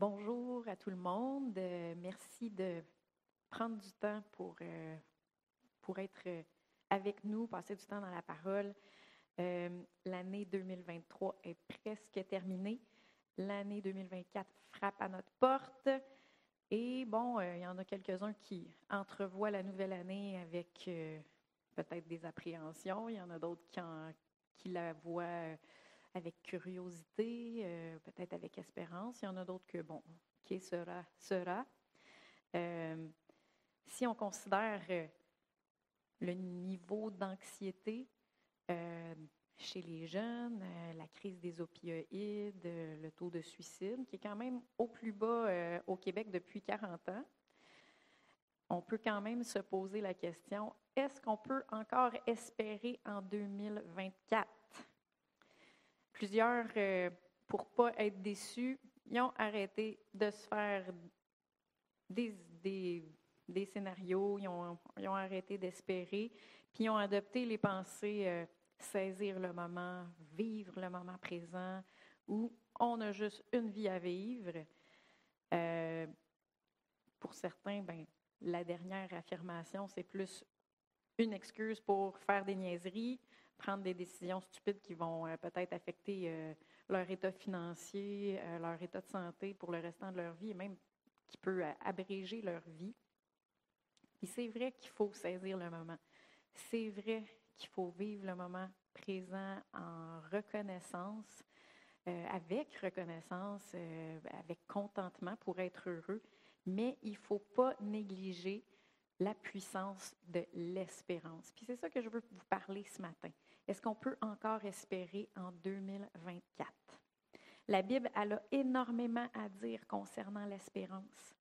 Bonjour à tout le monde. Euh, merci de prendre du temps pour, euh, être euh, avec nous, passer du temps dans la parole. L'année 2023 est presque terminée. L'année 2024 frappe à notre porte. Et bon, il y en a quelques-uns qui entrevoient la nouvelle année avec peut-être des appréhensions. Il y en a d'autres qui, qui la voient avec curiosité, euh, peut-être avec espérance. Il y en a d'autres que, bon, qui sera, sera. Euh, si on considère euh, le niveau d'anxiété chez les jeunes, la crise des opioïdes, le taux de suicide, qui est quand même au plus bas au Québec depuis 40 ans, on peut quand même se poser la question, est-ce qu'on peut encore espérer en 2024? Plusieurs, euh, pour ne pas être déçus, ils ont arrêté de se faire des, des, scénarios, ils ont, ils ont arrêté d'espérer, puis ils ont adopté les pensées euh, saisir le moment, vivre le moment présent, où on a juste une vie à vivre. Euh, pour certains, ben, la dernière affirmation, c'est plus une excuse pour faire des niaiseries, prendre des décisions stupides qui vont euh, peut-être affecter euh, leur état financier, euh, leur état de santé pour le restant de leur vie, et même qui peut abréger leur vie. Puis c'est vrai qu'il faut saisir le moment. C'est vrai qu'il faut vivre le moment présent en reconnaissance, avec reconnaissance, avec contentement pour être heureux, mais il ne faut pas négliger la puissance de l'espérance. Puis c'est ça que je veux vous parler ce matin. Est-ce qu'on peut encore espérer en 2024? La Bible, elle a énormément à dire concernant l'espérance.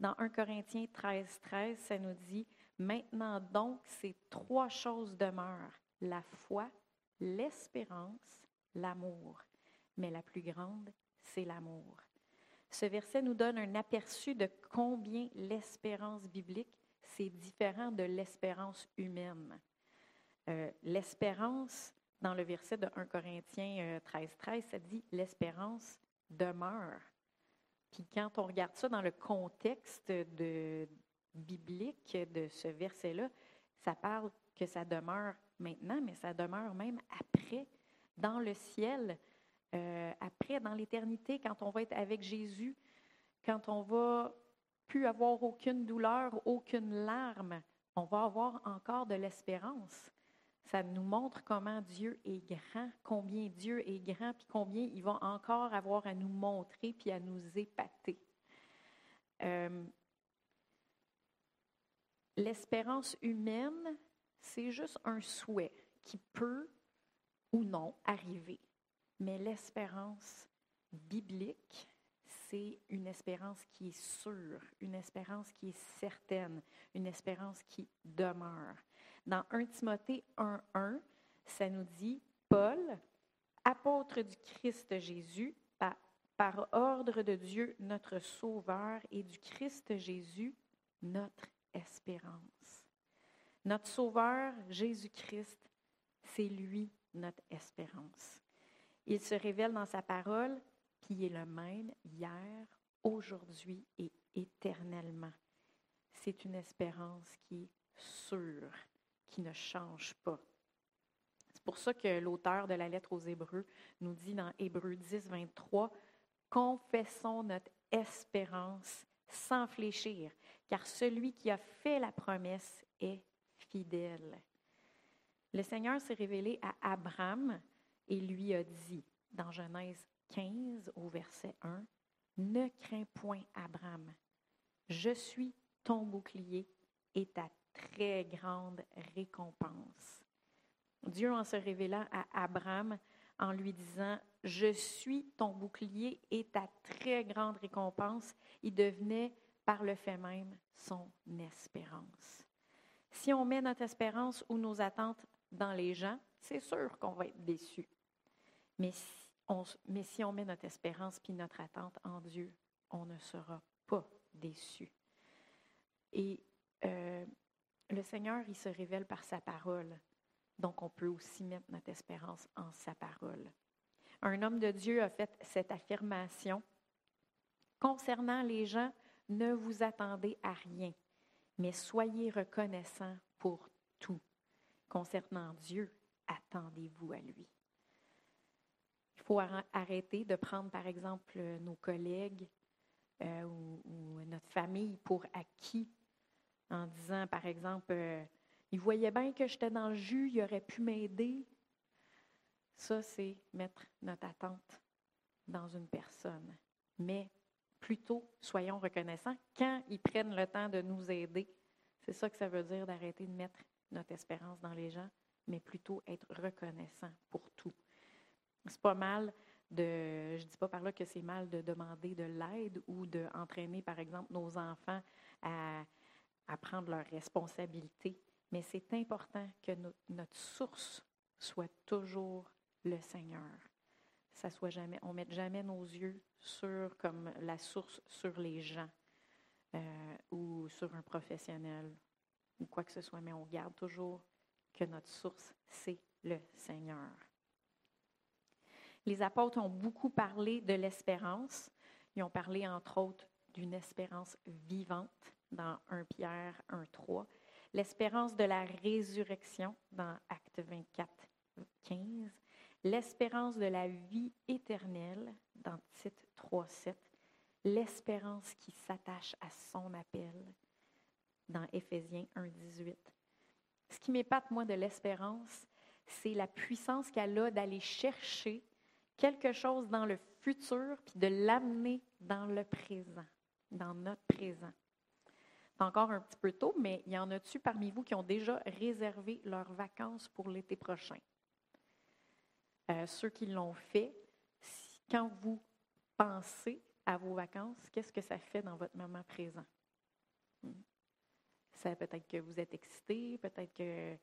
Dans 1 Corinthiens 13, 13, ça nous dit, Maintenant donc, ces trois choses demeurent, la foi, l'espérance, l'amour. Mais la plus grande, c'est l'amour. Ce verset nous donne un aperçu de combien l'espérance biblique, c'est différent de l'espérance humaine. Euh, l'espérance, dans le verset de 1 Corinthiens 13, euh, 13, ça dit l'espérance demeure. Puis quand on regarde ça dans le contexte biblique de ce verset-là, ça parle que ça demeure maintenant, mais ça demeure même après, dans le ciel, euh, après, dans l'éternité, quand on va être avec Jésus, quand on va plus avoir aucune douleur, aucune larme, on va avoir encore de l'espérance. Ça nous montre comment Dieu est grand, combien Dieu est grand, puis combien il va encore avoir à nous montrer, puis à nous épater. Euh, l'espérance humaine, c'est juste un souhait qui peut ou non arriver. Mais l'espérance biblique, c'est une espérance qui est sûre, une espérance qui est certaine, une espérance qui demeure. Dans 1 Timothée 1.1, ça nous dit, Paul, apôtre du Christ Jésus, par, ordre de Dieu notre Sauveur et du Christ Jésus, notre espérance. Notre Sauveur, Jésus-Christ, c'est lui notre espérance. Il se révèle dans sa parole qui est le même hier, aujourd'hui et éternellement. C'est une espérance qui est sûre ne change pas. C'est pour ça que l'auteur de la lettre aux Hébreux nous dit dans Hébreux 10, 23, Confessons notre espérance sans fléchir, car celui qui a fait la promesse est fidèle. Le Seigneur s'est révélé à Abraham et lui a dit, dans Genèse 15 au verset 1, Ne crains point, Abraham, je suis ton bouclier et ta très grande récompense. Dieu, en se révélant à Abraham, en lui disant, Je suis ton bouclier et ta très grande récompense, il devenait par le fait même son espérance. Si on met notre espérance ou nos attentes dans les gens, c'est sûr qu'on va être déçu. Mais si on, met notre espérance puis notre attente en Dieu, on ne sera pas déçu. Et euh, le Seigneur, il se révèle par sa parole. Donc, on peut aussi mettre notre espérance en sa parole. Un homme de Dieu a fait cette affirmation Concernant les gens, ne vous attendez à rien, mais soyez reconnaissants pour tout. Concernant Dieu, attendez-vous à lui. Il faut arrêter de prendre, par exemple, nos collègues euh, ou, notre famille pour acquis en disant, par exemple, euh, il voyait bien que j'étais dans le jus, il aurait pu m'aider. Ça, c'est mettre notre attente dans une personne. Mais plutôt, soyons reconnaissants quand ils prennent le temps de nous aider. C'est ça que ça veut dire d'arrêter de mettre notre espérance dans les gens, mais plutôt être reconnaissant pour tout. C'est pas mal de, je dis pas par là que c'est mal de demander de l'aide ou d'entraîner, par exemple, nos enfants à, à prendre leurs responsabilités, mais c'est important que notre source soit toujours le Seigneur. Ça soit jamais, on ne mette jamais nos yeux sur comme la source sur les gens euh, ou sur un professionnel ou quoi que ce soit, mais on garde toujours que notre source, c'est le Seigneur. Les apôtres ont beaucoup parlé de l'espérance. Ils ont parlé, entre autres, d'une espérance vivante dans 1 Pierre 1.3, l'espérance de la résurrection dans Acte 24, 15, l'espérance de la vie éternelle dans Tite 3.7, l'espérance qui s'attache à son appel dans Éphésiens 1.18. Ce qui m'épate, moi, de l'espérance, c'est la puissance qu'elle a d'aller chercher quelque chose dans le futur puis de l'amener dans le présent, dans notre présent. C'est encore un petit peu tôt, mais il y en a-tu parmi vous qui ont déjà réservé leurs vacances pour l'été prochain? Euh, ceux qui l'ont fait, quand vous pensez à vos vacances, qu'est-ce que ça fait dans votre moment présent? Hmm. Peut-être que vous êtes excité, peut-être que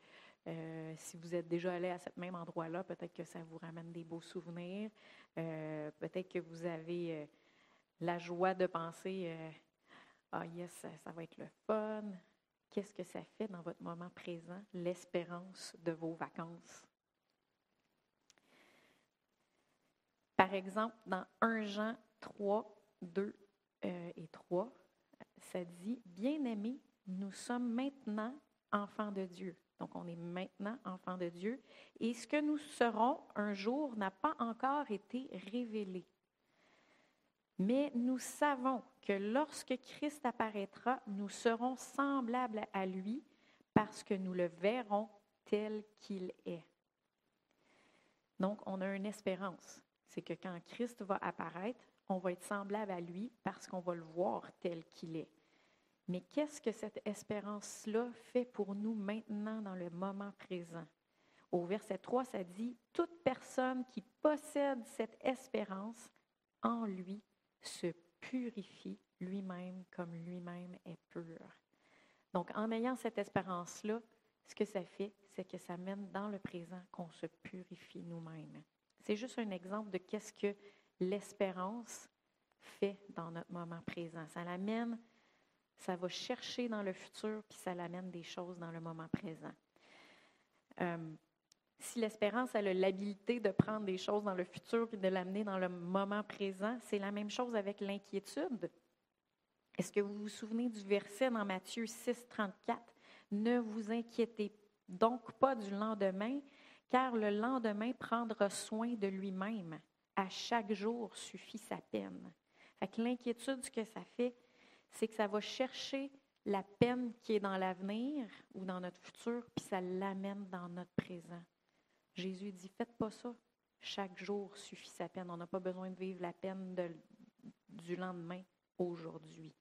euh, si vous êtes déjà allé à ce même endroit-là, peut-être que ça vous ramène des beaux souvenirs. Euh, peut-être que vous avez la joie de penser ah yes, ça, va être le fun. Qu'est-ce que ça fait dans votre moment présent, l'espérance de vos vacances? Par exemple, dans 1 Jean 3, 2 et 3, ça dit, Bien-aimés, nous sommes maintenant enfants de Dieu. Donc, on est maintenant enfants de Dieu. Et ce que nous serons un jour n'a pas encore été révélé. Mais nous savons que lorsque Christ apparaîtra, nous serons semblables à lui parce que nous le verrons tel qu'il est. Donc, on a une espérance. C'est que quand Christ va apparaître, on va être semblable à lui parce qu'on va le voir tel qu'il est. Mais qu'est-ce que cette espérance-là fait pour nous maintenant dans le moment présent? Au verset 3, ça dit, Toute personne qui possède cette espérance en lui se purifie lui-même comme lui-même est pur. Donc, en ayant cette espérance-là, ce que ça fait, c'est que ça mène dans le présent qu'on se purifie nous-mêmes. C'est juste un exemple de qu'est-ce que l'espérance fait dans notre moment présent. Ça l'amène, ça va chercher dans le futur, puis ça l'amène des choses dans le moment présent. Euh, si l'espérance a l'habilité de prendre des choses dans le futur et de l'amener dans le moment présent, c'est la même chose avec l'inquiétude. Est-ce que vous vous souvenez du verset dans Matthieu 6, 34? Ne vous inquiétez donc pas du lendemain, car le lendemain prendra soin de lui-même. À chaque jour suffit sa peine. L'inquiétude, ce que ça fait, c'est que ça va chercher la peine qui est dans l'avenir ou dans notre futur, puis ça l'amène dans notre présent. Jésus dit, faites pas ça. Chaque jour suffit sa peine. On n'a pas besoin de vivre la peine du lendemain aujourd'hui.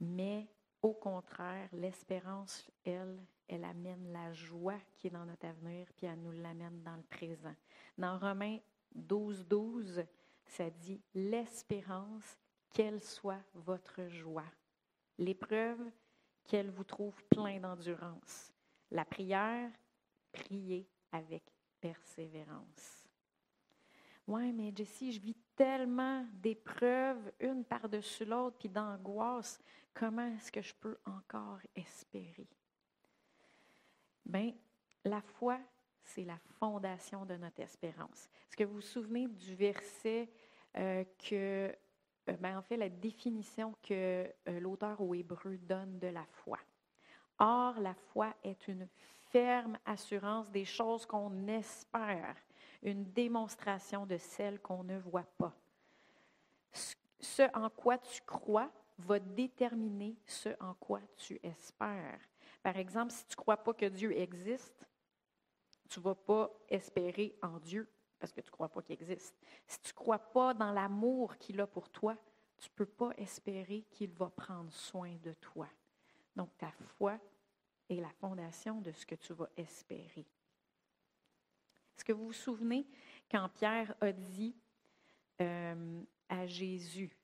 Mais au contraire, l'espérance, elle, elle amène la joie qui est dans notre avenir, puis elle nous l'amène dans le présent. Dans Romains 12, 12, ça dit l'espérance, qu'elle soit votre joie. L'épreuve, qu'elle vous trouve plein d'endurance. La prière, prier avec persévérance. Oui, mais Jessie, je vis tellement d'épreuves, une par-dessus l'autre, puis d'angoisse. Comment est-ce que je peux encore espérer? Bien, la foi, c'est la fondation de notre espérance. Est-ce que vous vous souvenez du verset euh, que euh, ben, en fait, la définition que euh, l'auteur aux Hébreux donne de la foi? Or, la foi est une ferme assurance des choses qu'on espère, une démonstration de celles qu'on ne voit pas. Ce en quoi tu crois va déterminer ce en quoi tu espères. Par exemple, si tu ne crois pas que Dieu existe, tu ne vas pas espérer en Dieu parce que tu ne crois pas qu'il existe. Si tu ne crois pas dans l'amour qu'il a pour toi, tu ne peux pas espérer qu'il va prendre soin de toi. Donc, ta foi est la fondation de ce que tu vas espérer. Est-ce que vous vous souvenez quand Pierre a dit euh, à Jésus,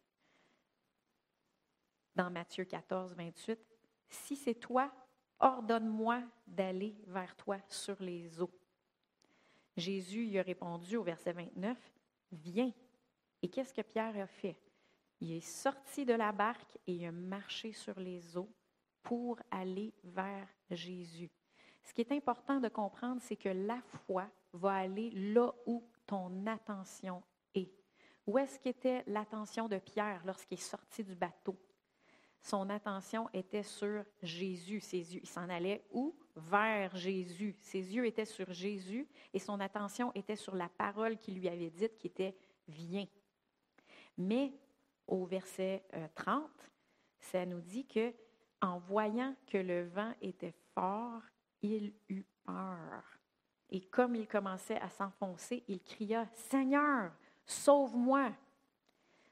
dans Matthieu 14, 28, Si c'est toi, ordonne-moi d'aller vers toi sur les eaux. Jésus lui a répondu au verset 29, Viens. Et qu'est-ce que Pierre a fait? Il est sorti de la barque et il a marché sur les eaux pour aller vers Jésus. Ce qui est important de comprendre, c'est que la foi va aller là où ton attention est. Où est-ce qu'était l'attention de Pierre lorsqu'il est sorti du bateau? Son attention était sur Jésus, ses yeux. Il s'en allait où? Vers Jésus. Ses yeux étaient sur Jésus et son attention était sur la parole qu'il lui avait dite qui était Viens. Mais au verset 30, euh, ça nous dit que en voyant que le vent était fort, il eut peur. Et comme il commençait à s'enfoncer, il cria, Seigneur, sauve-moi.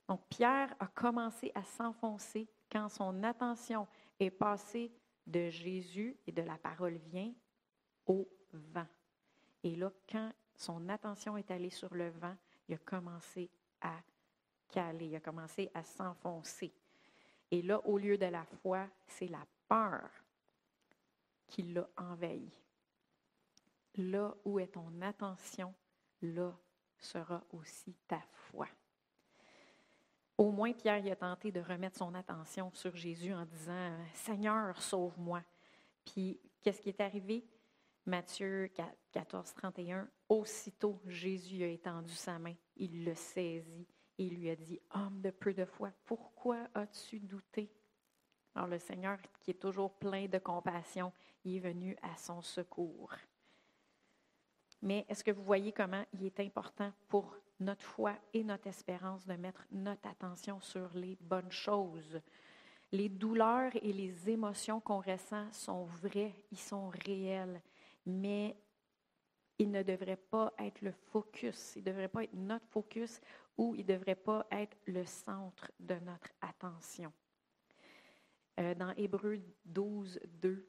Donc Pierre a commencé à s'enfoncer quand son attention est passée de Jésus et de la parole vient au vent. Et là, quand son attention est allée sur le vent, il a commencé à caler, il a commencé à s'enfoncer. Et là, au lieu de la foi, c'est la peur qui l'a envahi. Là où est ton attention, là sera aussi ta foi. Au moins, Pierre a tenté de remettre son attention sur Jésus en disant Seigneur, sauve-moi. Puis, qu'est-ce qui est arrivé? Matthieu 14, 31. Aussitôt, Jésus a étendu sa main, il le saisit et il lui a dit, Homme de peu de foi, pourquoi as-tu douté? Alors le Seigneur, qui est toujours plein de compassion, est venu à son secours. Mais est-ce que vous voyez comment il est important pour notre foi et notre espérance de mettre notre attention sur les bonnes choses? Les douleurs et les émotions qu'on ressent sont vraies, ils sont réels, mais ils ne devraient pas être le focus, ils ne devraient pas être notre focus ou il ne devrait pas être le centre de notre attention. Euh, dans Hébreu 12, 2,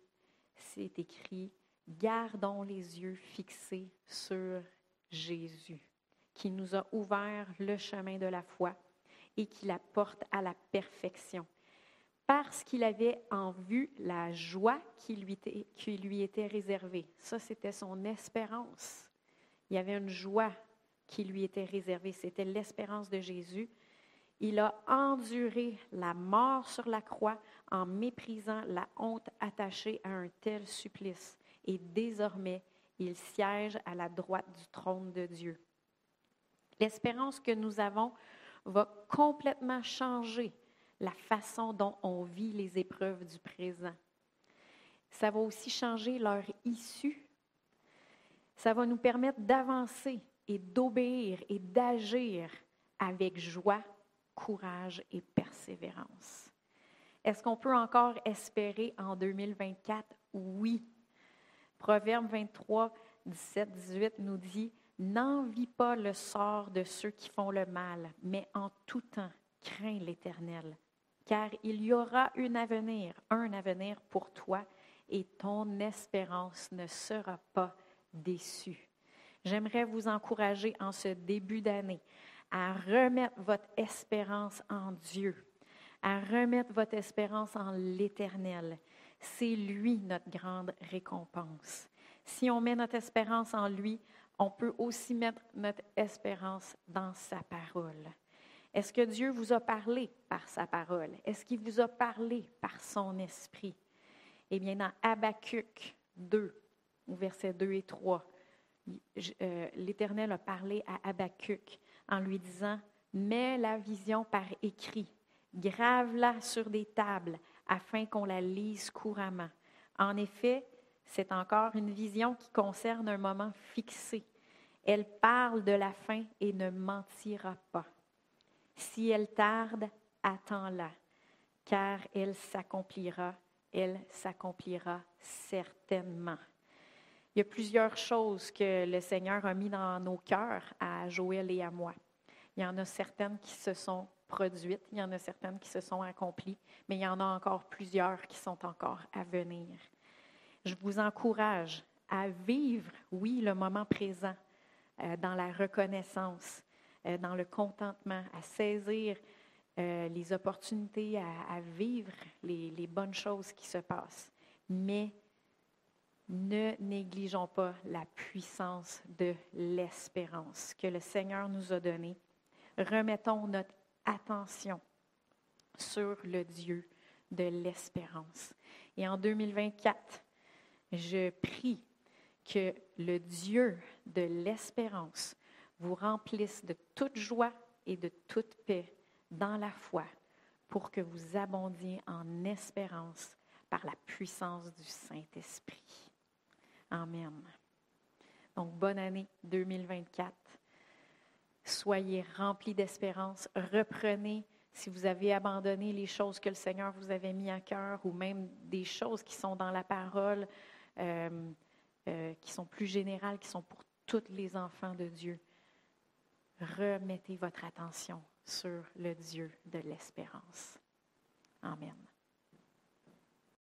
c'est écrit Gardons les yeux fixés sur Jésus, qui nous a ouvert le chemin de la foi et qui la porte à la perfection, parce qu'il avait en vue la joie qui lui qui lui était réservée. Ça, c'était son espérance. Il y avait une joie qui lui était réservé. C'était l'espérance de Jésus. Il a enduré la mort sur la croix en méprisant la honte attachée à un tel supplice. Et désormais, il siège à la droite du trône de Dieu. L'espérance que nous avons va complètement changer la façon dont on vit les épreuves du présent. Ça va aussi changer leur issue. Ça va nous permettre d'avancer et d'obéir et d'agir avec joie, courage et persévérance. Est-ce qu'on peut encore espérer en 2024? Oui. Proverbe 23, 17, 18 nous dit, N'envie pas le sort de ceux qui font le mal, mais en tout temps, crains l'Éternel, car il y aura un avenir, un avenir pour toi, et ton espérance ne sera pas déçue. J'aimerais vous encourager en ce début d'année à remettre votre espérance en Dieu, à remettre votre espérance en l'Éternel. C'est lui notre grande récompense. Si on met notre espérance en lui, on peut aussi mettre notre espérance dans sa parole. Est-ce que Dieu vous a parlé par sa parole? Est-ce qu'il vous a parlé par son esprit? Eh bien, dans Habacuc 2, versets 2 et 3, euh, l'Éternel a parlé à Habacuc en lui disant Mets la vision par écrit. Grave-la sur des tables afin qu'on la lise couramment. En effet, c'est encore une vision qui concerne un moment fixé. Elle parle de la fin et ne mentira pas. Si elle tarde, attends-la, car elle s'accomplira, elle s'accomplira certainement. Il y a plusieurs choses que le Seigneur a mis dans nos cœurs à Joël et à moi. Il y en a certaines qui se sont produites, il y en a certaines qui se sont accomplies, mais il y en a encore plusieurs qui sont encore à venir. Je vous encourage à vivre, oui, le moment présent euh, dans la reconnaissance, euh, dans le contentement, à saisir euh, les opportunités, à, vivre les, les, bonnes choses qui se passent. Mais ne négligeons pas la puissance de l'espérance que le Seigneur nous a donnée. Remettons notre attention sur le Dieu de l'espérance. Et en 2024, je prie que le Dieu de l'espérance vous remplisse de toute joie et de toute paix dans la foi pour que vous abondiez en espérance par la puissance du Saint-Esprit. Amen. Donc, bonne année 2024. Soyez remplis d'espérance. Reprenez, si vous avez abandonné les choses que le Seigneur vous avait mis à cœur ou même des choses qui sont dans la parole, euh, euh, qui sont plus générales, qui sont pour tous les enfants de Dieu. Remettez votre attention sur le Dieu de l'espérance. Amen.